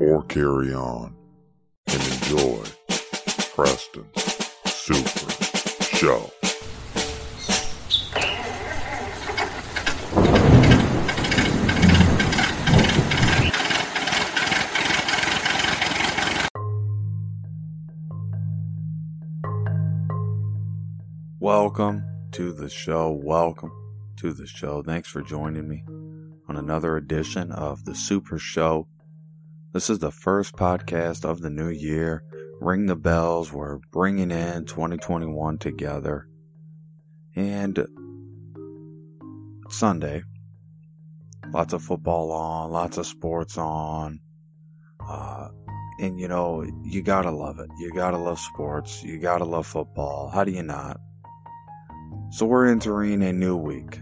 or carry on and enjoy Preston's Super Show. Welcome to the show. Welcome to the show. Thanks for joining me on another edition of the Super Show. This is the first podcast of the new year. Ring the bells. We're bringing in 2021 together. And Sunday, lots of football on, lots of sports on. Uh, and you know, you gotta love it. You gotta love sports. You gotta love football. How do you not? So we're entering a new week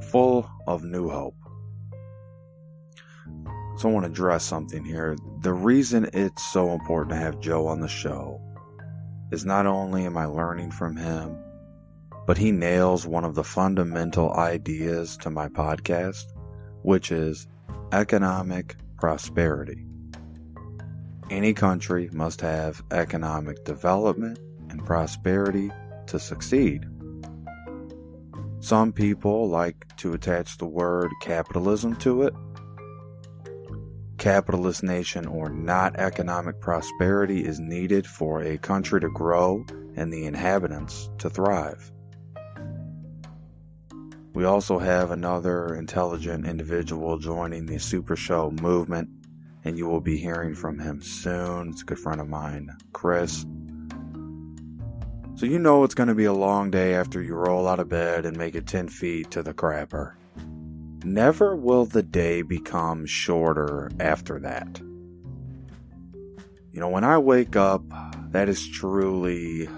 full of new hope. So I want to address something here. The reason it's so important to have Joe on the show is not only am I learning from him, but he nails one of the fundamental ideas to my podcast, which is economic prosperity. Any country must have economic development and prosperity to succeed. Some people like to attach the word capitalism to it. Capitalist nation or not, economic prosperity is needed for a country to grow and the inhabitants to thrive. We also have another intelligent individual joining the Super Show movement, and you will be hearing from him soon. It's a good friend of mine, Chris. So you know it's going to be a long day after you roll out of bed and make it 10 feet to the crapper. Never will the day become shorter after that. You know, when I wake up, that is truly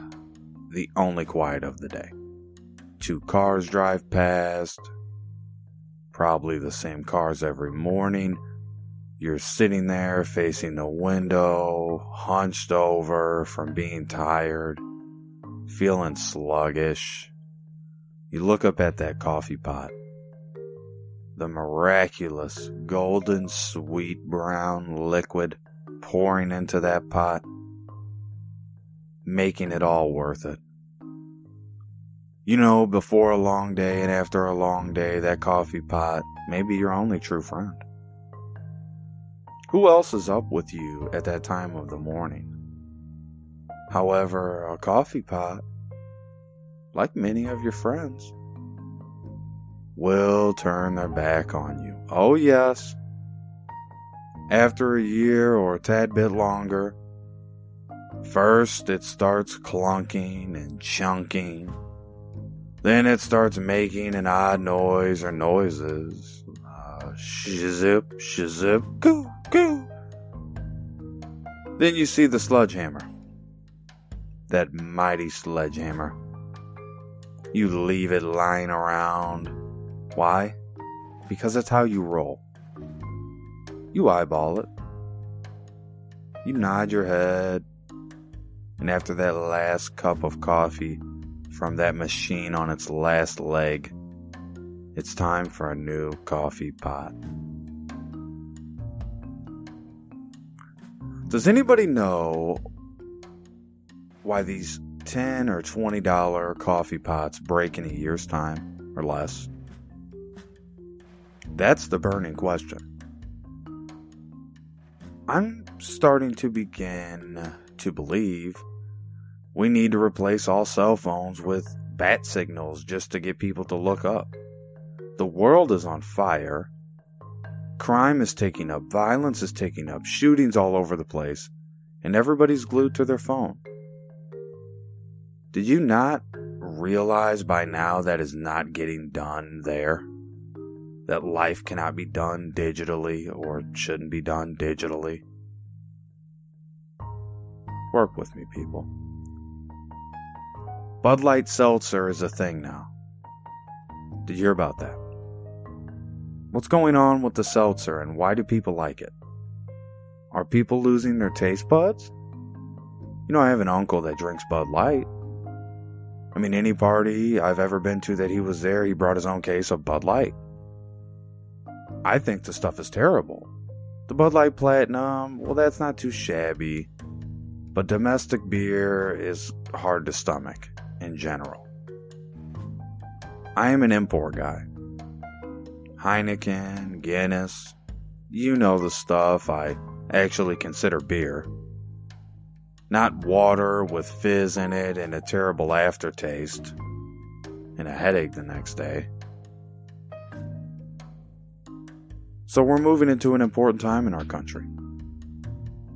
the only quiet of the day. Two cars drive past, probably the same cars every morning. You're sitting there facing the window, hunched over from being tired feeling sluggish. You look up at that coffee pot. The miraculous golden sweet brown liquid pouring into that pot, making it all worth it. You know, before a long day and after a long day, that coffee pot may be your only true friend. Who else is up with you at that time of the morning? However, a coffee pot, like many of your friends, will turn their back on you. Oh, yes. After a year or a tad bit longer, first it starts clunking and chunking. Then it starts making an odd noise or noises. Uh, shizip, shizip, goo, goo. Then you see the sledgehammer that mighty sledgehammer. You leave it lying around. Why? Because that's how you roll. You eyeball it. You nod your head. And after that last cup of coffee from that machine on its last leg, it's time for a new coffee pot. Does anybody know why these 10 or 20 dollar coffee pots break in a year's time or less? That's the burning question. I'm starting to begin to believe we need to replace all cell phones with bat signals just to get people to look up. The world is on fire. Crime is taking up, violence is taking up, shootings all over the place, and everybody's glued to their phone. Did you not realize by now that is not getting done there? That life cannot be done digitally or shouldn't be done digitally. Work with me, people. Bud Light Seltzer is a thing now. Did you hear about that? What's going on with the seltzer and why do people like it? Are people losing their taste buds? You know, I have an uncle that drinks Bud Light. I mean, any party I've ever been to that he was there, he brought his own case of Bud Light. I think the stuff is terrible. The Bud Light Platinum, well, that's not too shabby. But domestic beer is hard to stomach in general. I am an import guy. Heineken, Guinness, you know the stuff I actually consider beer. Not water with fizz in it and a terrible aftertaste and a headache the next day. So we're moving into an important time in our country.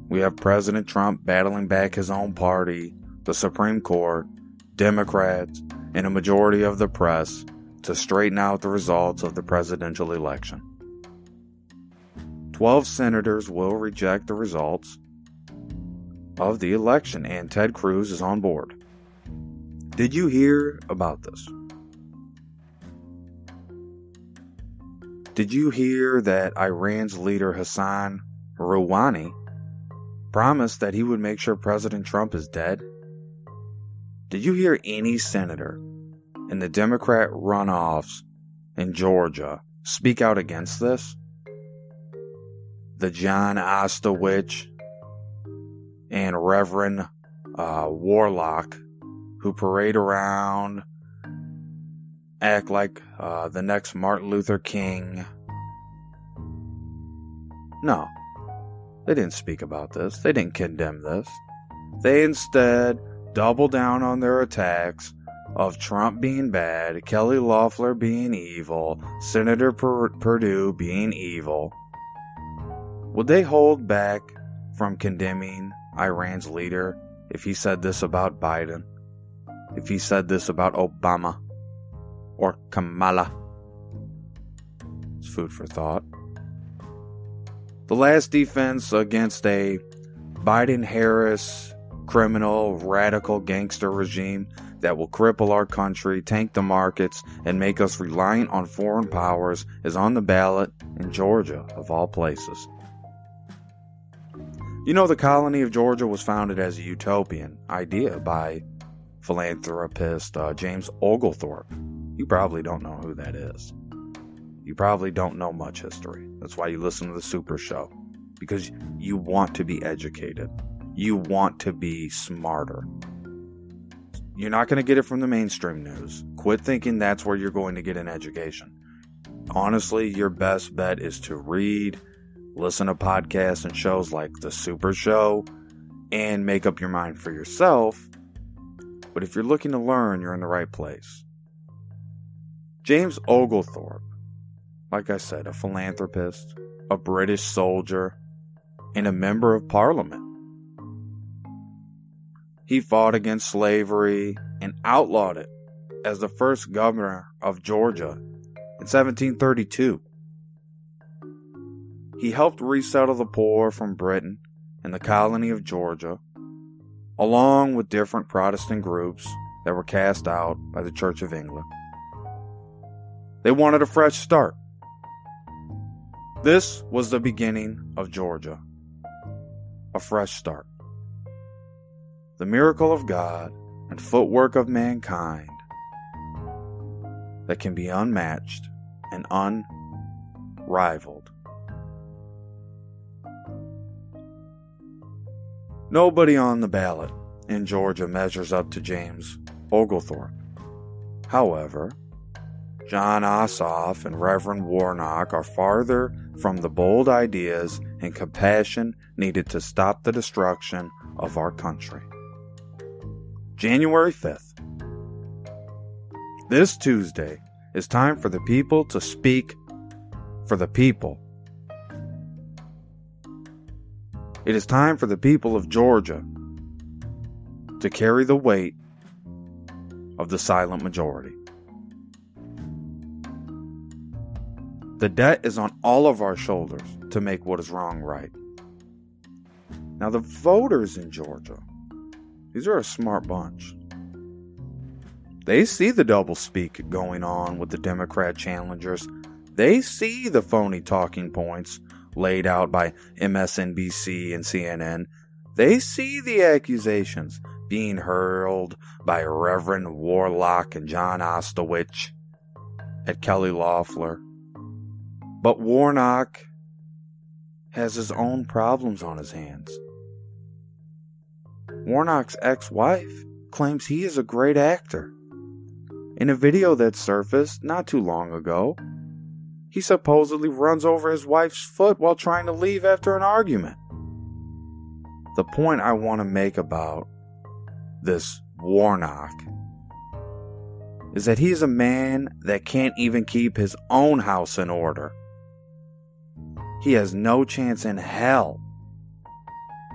We have President Trump battling back his own party, the Supreme Court, Democrats, and a majority of the press to straighten out the results of the presidential election. Twelve senators will reject the results of the election, and Ted Cruz is on board. Did you hear about this? Did you hear that Iran's leader Hassan Rouhani promised that he would make sure President Trump is dead? Did you hear any senator in the Democrat runoffs in Georgia speak out against this? The John Ostowicz and Reverend uh, Warnock, who parade around, act like uh, the next Martin Luther King. No, they didn't speak about this. They didn't condemn this. They instead double down on their attacks of Trump being bad, Kelly Loeffler being evil, Senator per- Perdue being evil. Would they hold back from condemning Iran's leader if he said this about Biden? If he said this about Obama? Or Kamala? It's food for thought. The last defense against a Biden Harris criminal, radical gangster regime that will cripple our country, tank the markets, and make us reliant on foreign powers is on the ballot in Georgia, of all places. You know, the colony of Georgia was founded as a utopian idea by philanthropist uh, James Oglethorpe. You probably don't know who that is. You probably don't know much history. That's why you listen to the Super Show, because you want to be educated you want to be smarter. You're not going to get it from the mainstream news. Quit thinking that's where you're going to get an education. Honestly, your best bet is to read, listen to podcasts and shows like The Super Show, and make up your mind for yourself. But if you're looking to learn, you're in the right place. James Oglethorpe, like I said, a philanthropist, a British soldier, and a member of parliament. He fought against slavery and outlawed it as the first governor of Georgia in 1732. He helped resettle the poor from Britain and the colony of Georgia, along with different Protestant groups that were cast out by the Church of England. They wanted a fresh start. This was the beginning of Georgia. A fresh start the miracle of God and footwork of mankind that can be unmatched and unrivaled. Nobody on the ballot in Georgia measures up to James Oglethorpe. However, Jon Ossoff and Reverend Warnock are farther from the bold ideas and compassion needed to stop the destruction of our country. January 5th. This Tuesday is time for the people to speak for the people. It is time for the people of Georgia to carry the weight of the silent majority. The debt is on all of our shoulders to make what is wrong right. Now, the voters in Georgia, these are a smart bunch. They see the doublespeak going on with the Democrat challengers. They see the phony talking points laid out by MSNBC and CNN. They see the accusations being hurled by Reverend Warlock and John Ostowich at Kelly Loeffler. But Warnock has his own problems on his hands. Warnock's ex wife claims he is a great actor. In a video that surfaced not too long ago, he supposedly runs over his wife's foot while trying to leave after an argument. The point I want to make about this Warnock is that he is a man that can't even keep his own house in order. He has no chance in hell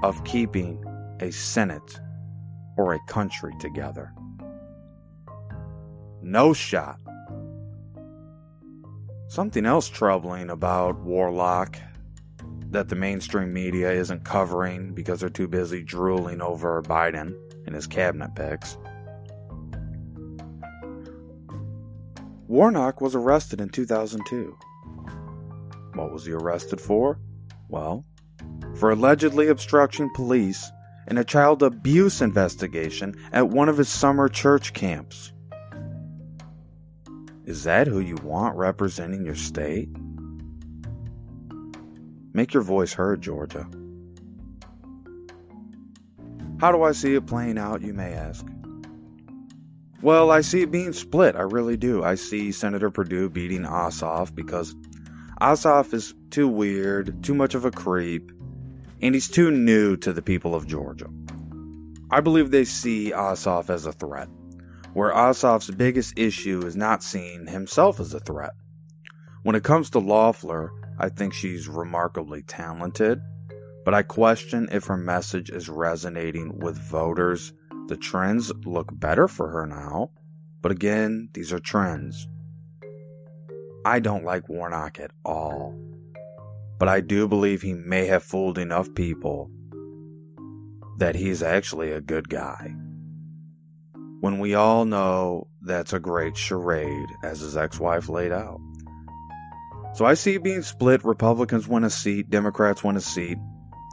of keeping a Senate or a country together. No shot. Something else troubling about Warlock that the mainstream media isn't covering because they're too busy drooling over Biden and his cabinet picks. Warnock was arrested in 2002. What was he arrested for? Well, for allegedly obstructing police in a child abuse investigation at one of his summer church camps. Is that who you want representing your state? Make your voice heard, Georgia. How do I see it playing out, you may ask? Well, I see it being split, I really do. I see Senator Perdue beating Ossoff because Ossoff is too weird, too much of a creep, and he's too new to the people of Georgia. I believe they see Ossoff as a threat, where Ossoff's biggest issue is not seeing himself as a threat. When it comes to Loeffler, I think she's remarkably talented, but I question if her message is resonating with voters. The trends look better for her now, but again, these are trends. I don't like Warnock at all but I do believe he may have fooled enough people that he's actually a good guy. When we all know that's a great charade, as his ex wife laid out. So I see it being split. Republicans win a seat, Democrats win a seat.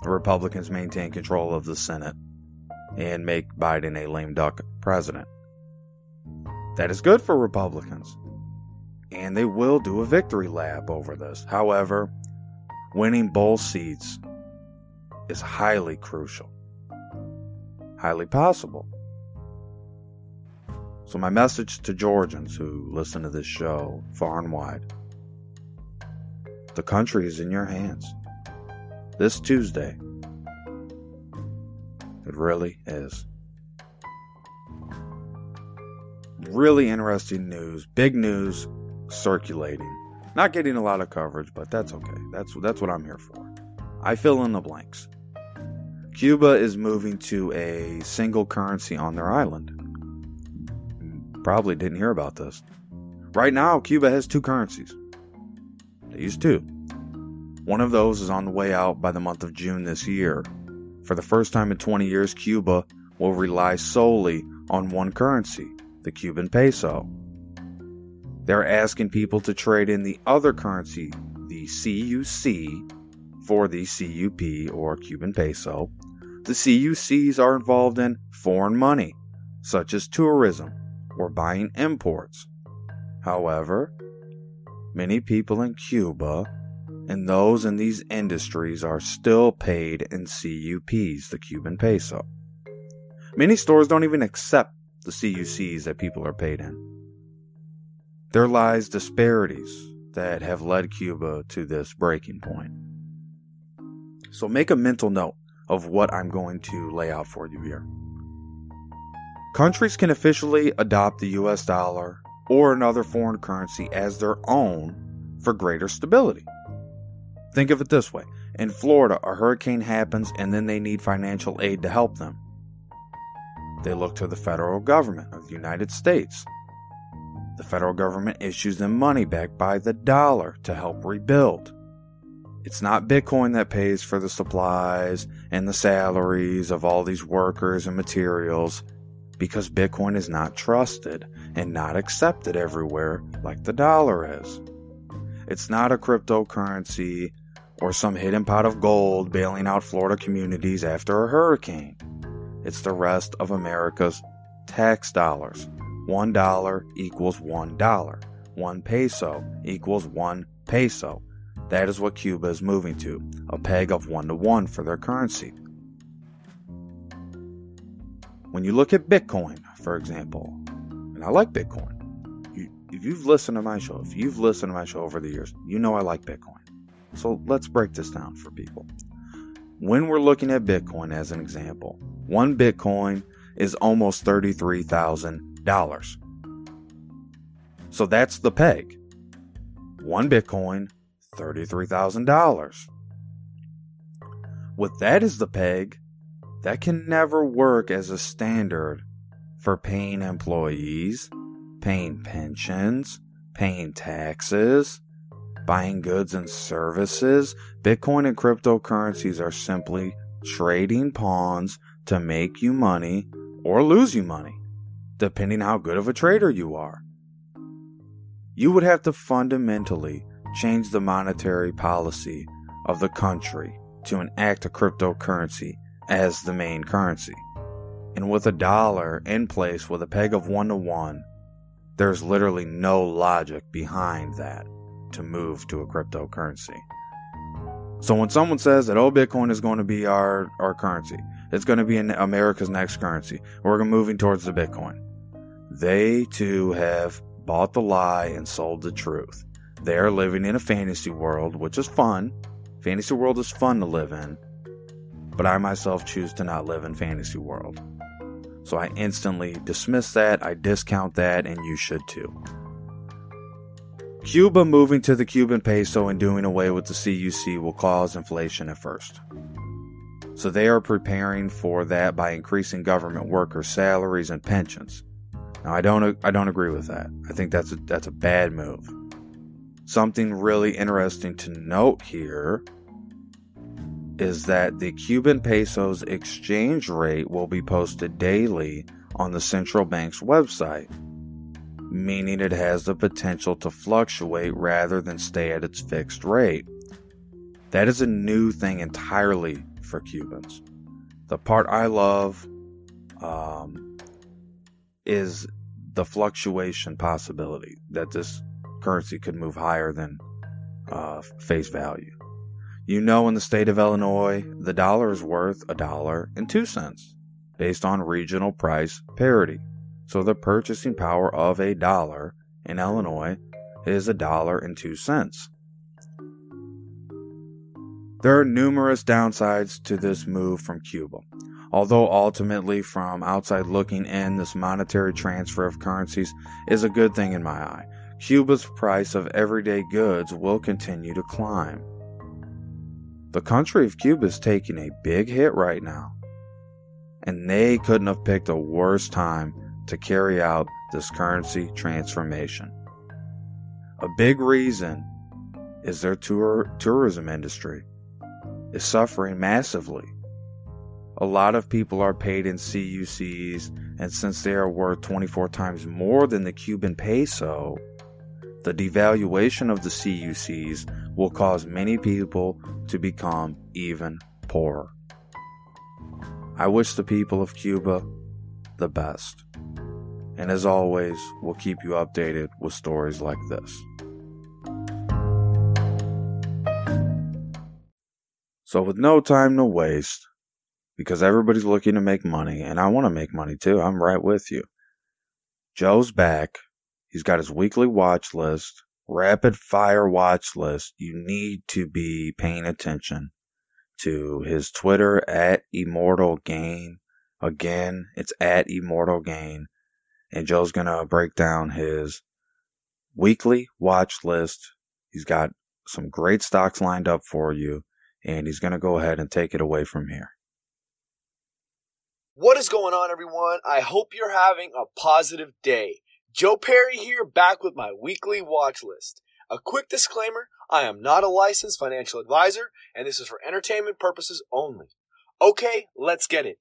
The Republicans maintain control of the Senate and make Biden a lame duck president. That is good for Republicans. And they will do a victory lap over this. However, winning bowl seats is highly crucial, highly possible. So, my message to Georgians who listen to this show far and wide the country is in your hands. This Tuesday, it really is. Really interesting news, big news circulating not getting a lot of coverage, but that's okay. That's that's what I'm here for. I fill in the blanks. Cuba is moving to a single currency on their island. Probably didn't hear about this. Right now, Cuba has two currencies. They use two. One of those is on the way out by the month of June this year. For the first time in 20 years, Cuba will rely solely on one currency, the Cuban peso. They're asking people to trade in the other currency, the CUC, for the CUP or Cuban peso. The CUCs are involved in foreign money, such as tourism or buying imports. However, many people in Cuba and those in these industries are still paid in CUPs, the Cuban peso. Many stores don't even accept the CUCs that people are paid in. There lies disparities that have led Cuba to this breaking point. So make a mental note of what I'm going to lay out for you here. Countries can officially adopt the US dollar or another foreign currency as their own for greater stability. Think of it this way in Florida, a hurricane happens and then they need financial aid to help them. They look to the federal government of the United States The federal government issues them money back by the dollar to help rebuild. It's not Bitcoin that pays for the supplies and the salaries of all these workers and materials because Bitcoin is not trusted and not accepted everywhere like the dollar is. It's not a cryptocurrency or some hidden pot of gold bailing out Florida communities after a hurricane. It's the rest of America's tax dollars. One dollar equals one dollar. One peso equals one peso. That is what Cuba is moving to a peg of one to one for their currency. When you look at Bitcoin, for example, and I like Bitcoin, you, if you've listened to my show, if you've listened to my show over the years, you know I like Bitcoin. So let's break this down for people. When we're looking at Bitcoin as an example, one Bitcoin is almost $33,000. So that's the peg. One Bitcoin, $33,000. With that as the peg, that can never work as a standard for paying employees, paying pensions, paying taxes, buying goods and services. Bitcoin and cryptocurrencies are simply trading pawns to make you money or lose you money, depending how good of a trader you are. You would have to fundamentally change the monetary policy of the country to enact a cryptocurrency as the main currency. And with a dollar in place with a peg of one to one, there's literally no logic behind that to move to a cryptocurrency. So when someone says that, oh, Bitcoin is going to be our, our currency, it's going to be America's next currency, we're moving towards the Bitcoin. They too have bought the lie and sold the truth. They are living in a fantasy world, which is fun. Fantasy world is fun to live in, but I myself choose to not live in fantasy world. So I instantly dismiss that, I discount that, and you should too. Cuba moving to the Cuban peso and doing away with the CUC will cause inflation at first. So they are preparing for that by increasing government workers' salaries and pensions. Now I don't I don't agree with that. I think that's a, that's a bad move. Something really interesting to note here is that the Cuban peso's exchange rate will be posted daily on the central bank's website meaning it has the potential to fluctuate rather than stay at its fixed rate. That is a new thing entirely for Cubans. The part I love um, is the fluctuation possibility that this currency could move higher than uh, face value. You know, in the state of Illinois, the dollar is worth a dollar and two cents based on regional price parity. So the purchasing power of a dollar in Illinois is a dollar and two cents. There are numerous downsides to this move from Cuba. Although ultimately, from outside looking in, this monetary transfer of currencies is a good thing in my eye. Cuba's price of everyday goods will continue to climb. The country of Cuba is taking a big hit right now, and they couldn't have picked a worse time to carry out this currency transformation. A big reason is their tour, tourism industry is suffering massively. A lot of people are paid in CUCs, and since they are worth 24 times more than the Cuban peso, the devaluation of the CUCs will cause many people to become even poorer. I wish the people of Cuba the best. And as always, we'll keep you updated with stories like this. So, with no time to waste, because everybody's looking to make money, and I want to make money too, I'm right with you. Joe's back. He's got his weekly watch list, rapid fire watch list. You need to be paying attention to his Twitter at Immortal Gain. Again, it's at Immortal Gain and Joe's gonna break down his weekly watch list. He's got some great stocks lined up for you, and he's gonna go ahead and take it away from here. What is going on, everyone? I hope you're having a positive day. Joe Perry here, back with my weekly watch list. A quick disclaimer I am not a licensed financial advisor, and this is for entertainment purposes only. Okay, let's get it.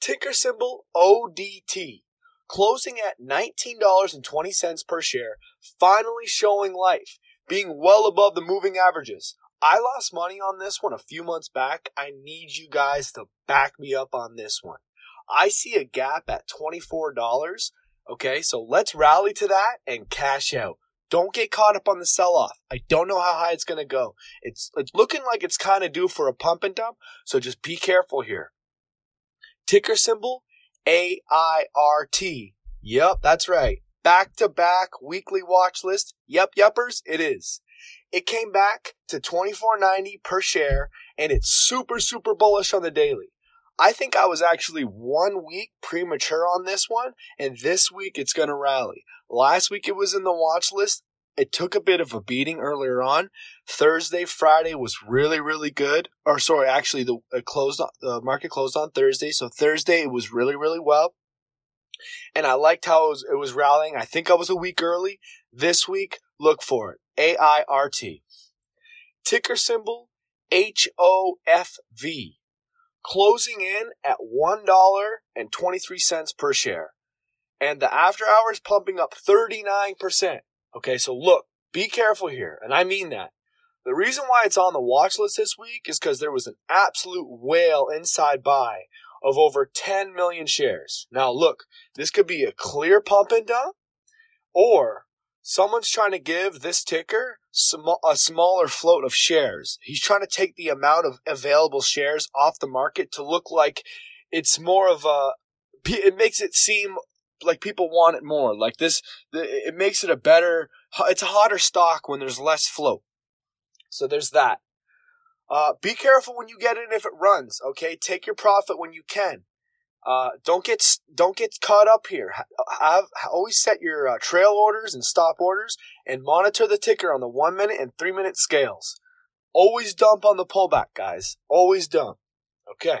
Ticker symbol ODT, closing at $19.20 per share, finally showing life, being well above the moving averages. I lost money on this one a few months back. I need you guys to back me up on this one. I see a gap at $24. Okay, so let's rally to that and cash out. Don't get caught up on the sell off. I don't know how high it's going to go. It's, it's looking like it's kind of due for a pump and dump, so just be careful here. Ticker symbol AIRT. Yep, that's right. Back to back weekly watch list. Yep, yuppers, it is. It came back to 24.90 per share and it's super super bullish on the daily. I think I was actually one week premature on this one, and this week it's going to rally. Last week it was in the watch list. It took a bit of a beating earlier on. Thursday, Friday was really, really good. Or sorry, actually, the closed the market closed on Thursday, so Thursday it was really, really well. And I liked how it was, it was rallying. I think I was a week early. This week, look for it. A I R T. Ticker symbol H O F V closing in at $1.23 per share. And the after hours pumping up 39%. Okay, so look, be careful here. And I mean that. The reason why it's on the watch list this week is because there was an absolute whale inside buy of over 10 million shares. Now look, this could be a clear pump and dump, or someone's trying to give this ticker sm- a smaller float of shares. He's trying to take the amount of available shares off the market to look like it's more of a. It makes it seem like people want it more. Like this, it makes it a better. It's a hotter stock when there's less float. So there's that. Uh, be careful when you get in if it runs. Okay, take your profit when you can. Uh, don't get don't get caught up here. Have, always set your uh, trail orders and stop orders, and monitor the ticker on the one minute and three minute scales. Always dump on the pullback, guys. Always dump. Okay.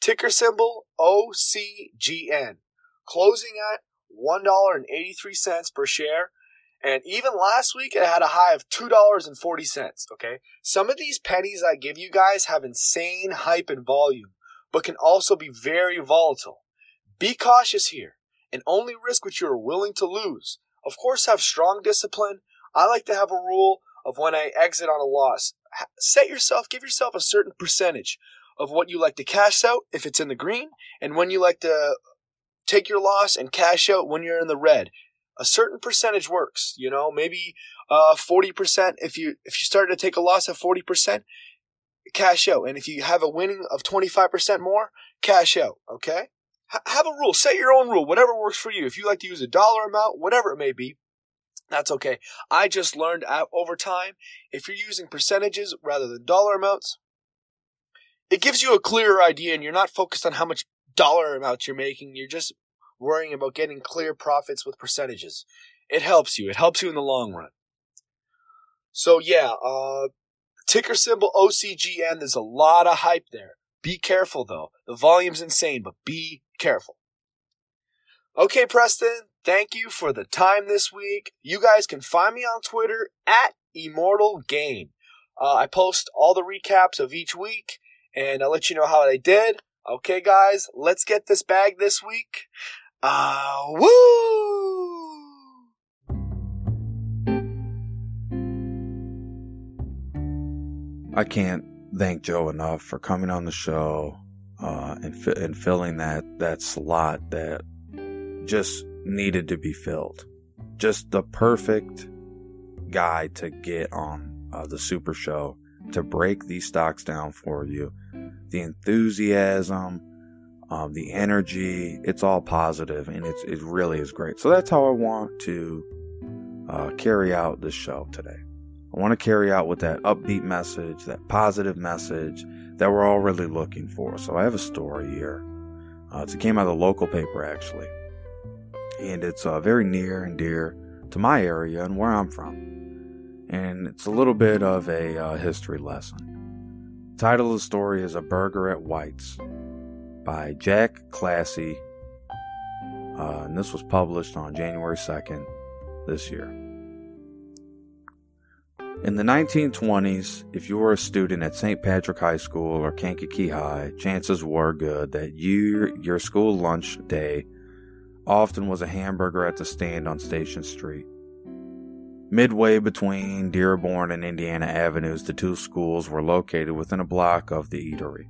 Ticker symbol OCGN, closing at one dollar and eighty three cents per share. And even last week, it had a high of $2.40. Okay. Some of these pennies I give you guys have insane hype and volume but can also be very volatile. Be cautious here and only risk what you are willing to lose. Of course, have strong discipline. I like to have a rule of when I exit on a loss. Set yourself, give yourself a certain percentage of what you like to cash out if it's in the green, and when you like to take your loss and cash out when you're in the red. A certain percentage works, you know, maybe uh, 40% if you if you start to take a loss at 40%, cash out. And if you have a winning of 25% more, cash out. Okay? H- have a rule. Set your own rule. Whatever works for you. If you like to use a dollar amount, whatever it may be, that's okay. I just learned over time, if you're using percentages rather than dollar amounts, it gives you a clearer idea and you're not focused on how much dollar amounts you're making. You're just worrying about getting clear profits with percentages. It helps you. It helps you in the long run. So yeah, uh, Ticker symbol OCGN, there's a lot of hype there. Be careful though. The volume's insane, but be careful. Okay, Preston, thank you for the time this week. You guys can find me on Twitter at Immortal Game. Uh, I post all the recaps of each week, and I'll let you know how they did. Okay, guys, let's get this bag this week. Uh, woo! I can't thank Joe enough for coming on the show uh, and fi- and filling that that slot that just needed to be filled. Just the perfect guy to get on uh, the Super Show to break these stocks down for you. The enthusiasm, um, the energy, it's all positive and it's, it really is great. So that's how I want to uh, carry out this show today. I want to carry out with that upbeat message, that positive message that we're all really looking for. So I have a story here. Uh, it came out of the local paper actually, and it's uh, very near and dear to my area and where I'm from. And it's a little bit of a uh, history lesson. The title of the story is A Burger at White's by Jack Klasey. uh, and this was published on January 2nd this year. In the 1920s, if you were a student at St. Patrick High School or Kankakee High, chances were good that you, your school lunch day often was a hamburger at the stand on Station Street. Midway between Dearborn and Indiana Avenues, the two schools were located within a block of the eatery.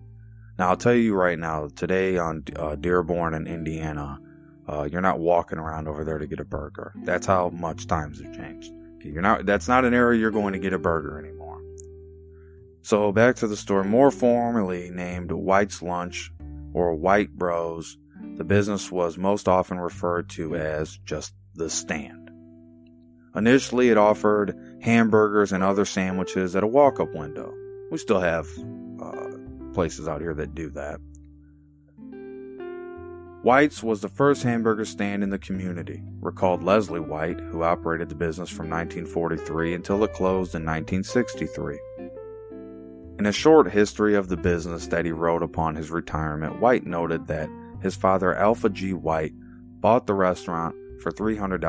Now, I'll tell you right now, today on uh, Dearborn and Indiana, uh, you're not walking around over there to get a burger. That's how much times have changed. You're not. That's not an area you're going to get a burger anymore. So back to the store. More formally named White's Lunch or White Bros, the business was most often referred to as just the stand. Initially, it offered hamburgers and other sandwiches at a walk-up window. We still have uh, places out here that do that. White's was the first hamburger stand in the community, recalled Leslie White, who operated the business from 1943 until it closed in 1963. In a short history of the business that he wrote upon his retirement, White noted that his father, Alpha G. White, bought the restaurant for $300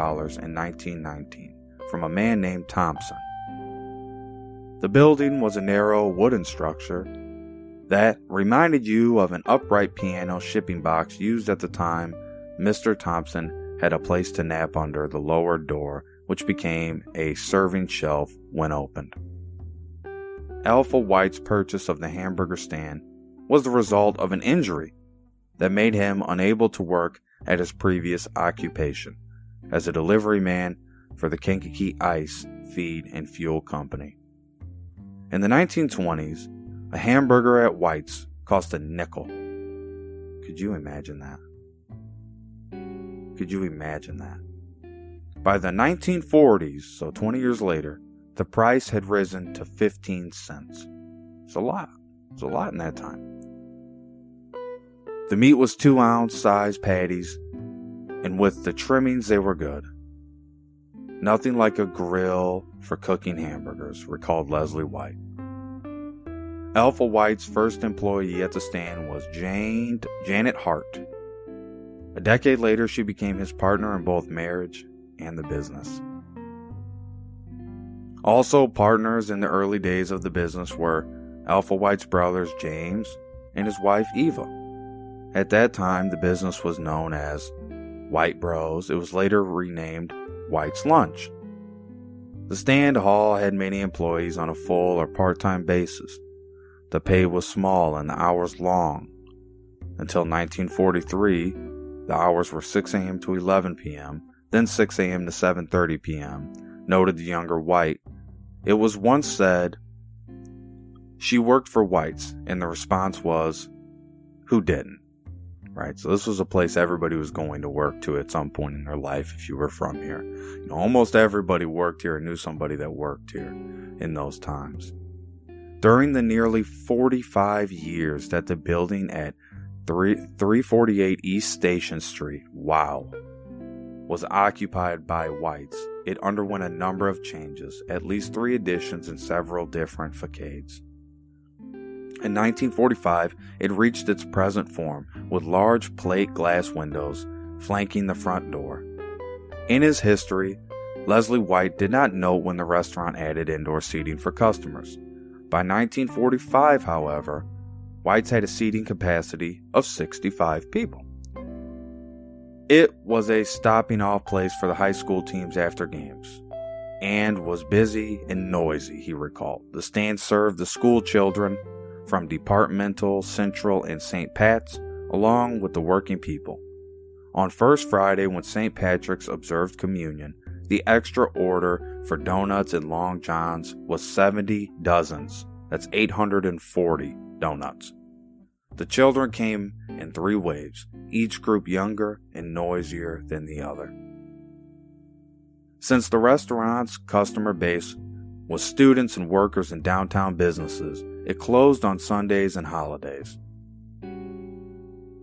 in 1919 from a man named Thompson. The building was a narrow wooden structure that reminded you of an upright piano shipping box used at the time Mr. Thompson had a place to nap under the lower door, which became a serving shelf when opened. Alpha White's purchase of the hamburger stand was the result of an injury that made him unable to work at his previous occupation as a delivery man for the Kankakee Ice Feed and Fuel Company. In the 1920s, a hamburger at White's cost a nickel. Could you imagine that? Could you imagine that? By the 1940s, so 20 years later, the price had risen to 15 cents. It's a lot. It's a lot in that time. The meat was two ounce size patties, and with the trimmings, they were good. Nothing like a grill for cooking hamburgers, recalled Leslie White. Alpha White's first employee at the stand was Jane, Janet Hart. A decade later, she became his partner in both marriage and the business. Also, partners in the early days of the business were Alpha White's brothers James and his wife Eva. At that time, the business was known as White Bros. It was later renamed White's Lunch. The stand hall had many employees on a full or part time basis. The pay was small and the hours long. Until 1943, the hours were 6 a.m. to 11 p.m., then 6 a.m. to 7:30 p.m., noted the younger White. It was once said she worked for whites, and the response was, "Who didn't?" Right. So this was a place everybody was going to work to at some point in their life if you were from here. You know, almost everybody worked here and knew somebody that worked here in those times. During the nearly 45 years that the building at 3, 348 East Station Street, wow, was occupied by whites, it underwent a number of changes, at least three additions and several different facades. In 1945, it reached its present form with large plate glass windows flanking the front door. In his history, Leslie White did not note when the restaurant added indoor seating for customers. By 1945, however, White's had a seating capacity of 65 people. It was a stopping off place for the high school teams after games and was busy and noisy, he recalled. The stand served the school children from Departmental, Central, and St. Pat's, along with the working people. On First Friday, when St. Patrick's observed communion, the extra order for donuts and Long Johns was 70 dozens. That's 840 donuts. The children came in three waves, each group younger and noisier than the other. Since the restaurant's customer base was students and workers in downtown businesses, it closed on Sundays and holidays.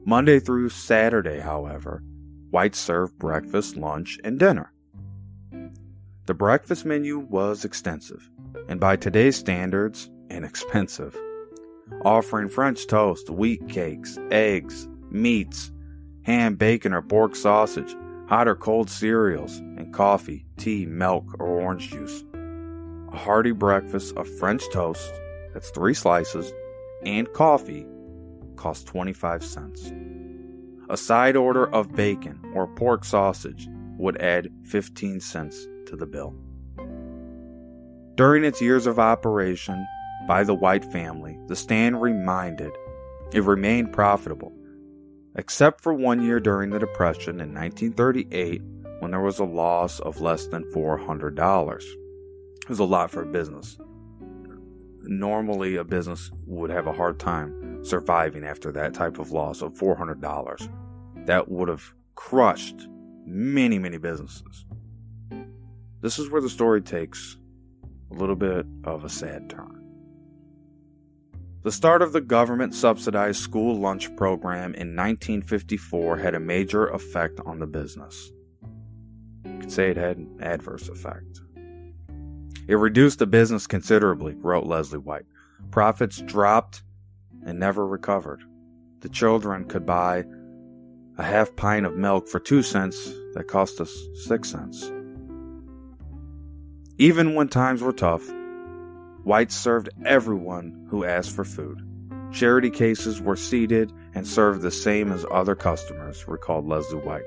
Monday through Saturday, however, White served breakfast, lunch, and dinner. The breakfast menu was extensive, and by today's standards, inexpensive, offering French toast, wheat cakes, eggs, meats, ham, bacon, or pork sausage, hot or cold cereals, and coffee, tea, milk, or orange juice. A hearty breakfast of French toast, that's three slices, and coffee cost 25 cents. A side order of bacon or pork sausage would add 15 cents to the bill. During its years of operation by the White family, the stand reminded it remained profitable, except for one year during the Depression in 1938 when there was a loss of less than $400. It was a lot for a business. Normally, a business would have a hard time surviving after that type of loss of $400. That would have crushed many, many businesses. This is where the story takes a little bit of a sad turn. The start of the government subsidized school lunch program in 1954 had a major effect on the business. You could say it had an adverse effect. It reduced the business considerably, wrote Leslie White. Profits dropped and never recovered. The children could buy a half pint of milk for two cents that cost us six cents. Even when times were tough, White served everyone who asked for food. Charity cases were seated and served the same as other customers, recalled Leslie White.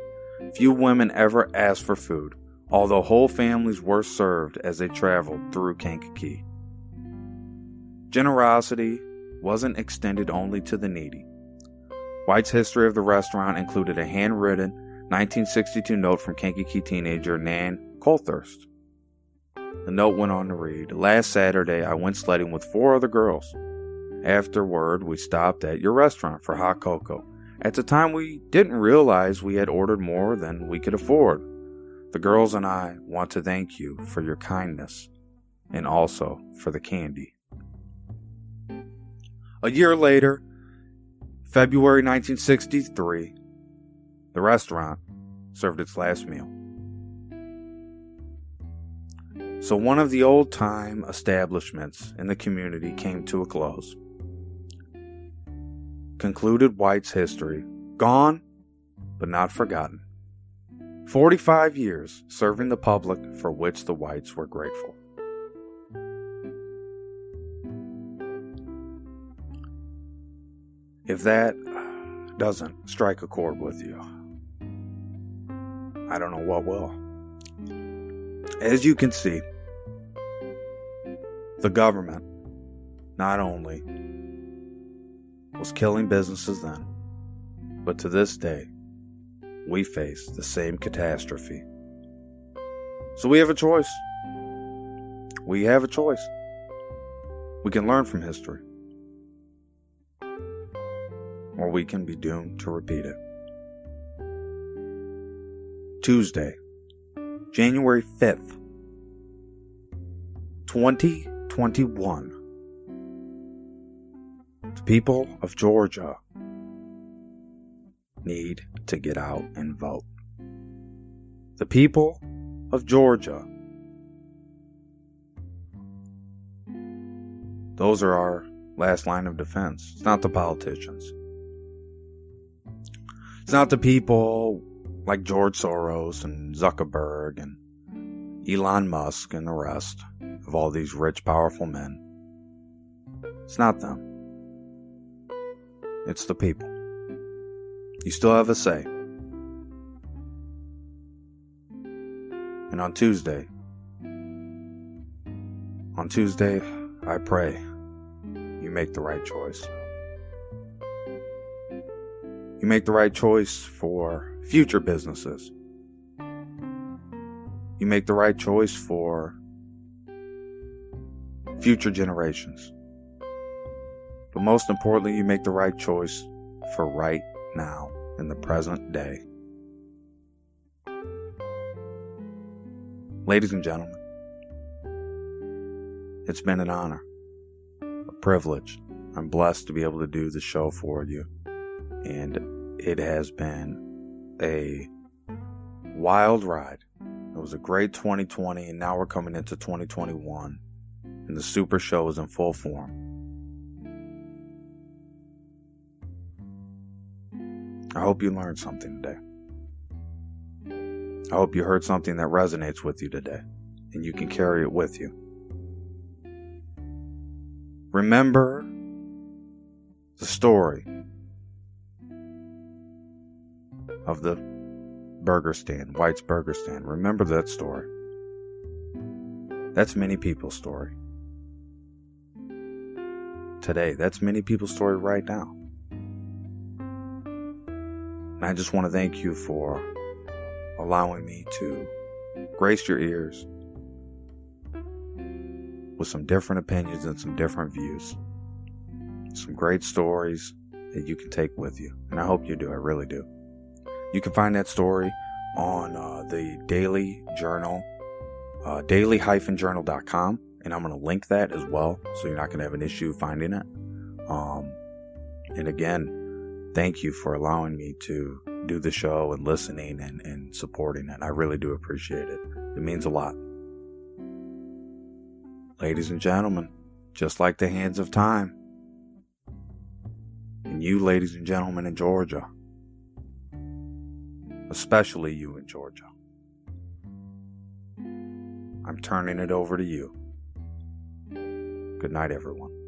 Few women ever asked for food, although whole families were served as they traveled through Kankakee. Generosity wasn't extended only to the needy. White's history of the restaurant included a handwritten 1962 note from Kankakee teenager Nan Colthurst. The note went on to read Last Saturday, I went sledding with four other girls. Afterward, we stopped at your restaurant for hot cocoa. At the time, we didn't realize we had ordered more than we could afford. The girls and I want to thank you for your kindness and also for the candy. A year later, February 1963, the restaurant served its last meal. So one of the old time establishments in the community came to a close. Concluded White's history, gone but not forgotten. 45 years serving the public for which the Whites were grateful. If that doesn't strike a chord with you, I don't know what will. As you can see, the government not only was killing businesses then, but to this day, we face the same catastrophe. So we have a choice. We have a choice. We can learn from history, or we can be doomed to repeat it. Tuesday, January 5th, 2021. The people of Georgia need to get out and vote. The people of Georgia, those are our last line of defense. It's not the politicians. It's not the people like George Soros and Zuckerberg and Elon Musk and the rest of all these rich, powerful men. It's not them. It's the people. You still have a say. And on Tuesday, on Tuesday, I pray you make the right choice. You make the right choice for future businesses. You make the right choice for future generations. But most importantly, you make the right choice for right now in the present day. Ladies and gentlemen, it's been an honor, a privilege. I'm blessed to be able to do the show for you. And it has been a wild ride. It was a great 2020, and now we're coming into 2021, and the Super Show is in full form. I hope you learned something today. I hope you heard something that resonates with you today and you can carry it with you. Remember the story of the burger stand, White's Burger Stand. Remember that story. That's many people's story. Today, that's many people's story right now. And I just want to thank you for allowing me to grace your ears with some different opinions and some different views. Some great stories that you can take with you. And I hope you do. I really do. You can find that story on uh, the Daily Journal, uh, daily-journal.com. And I'm going to link that as well. So you're not going to have an issue finding it. Um, and again, thank you for allowing me to do the show and listening and, and supporting it. I really do appreciate it. It means a lot. Ladies and gentlemen, just like the hands of time, and you, ladies and gentlemen in Georgia, especially you in Georgia, I'm turning it over to you. Good night, everyone.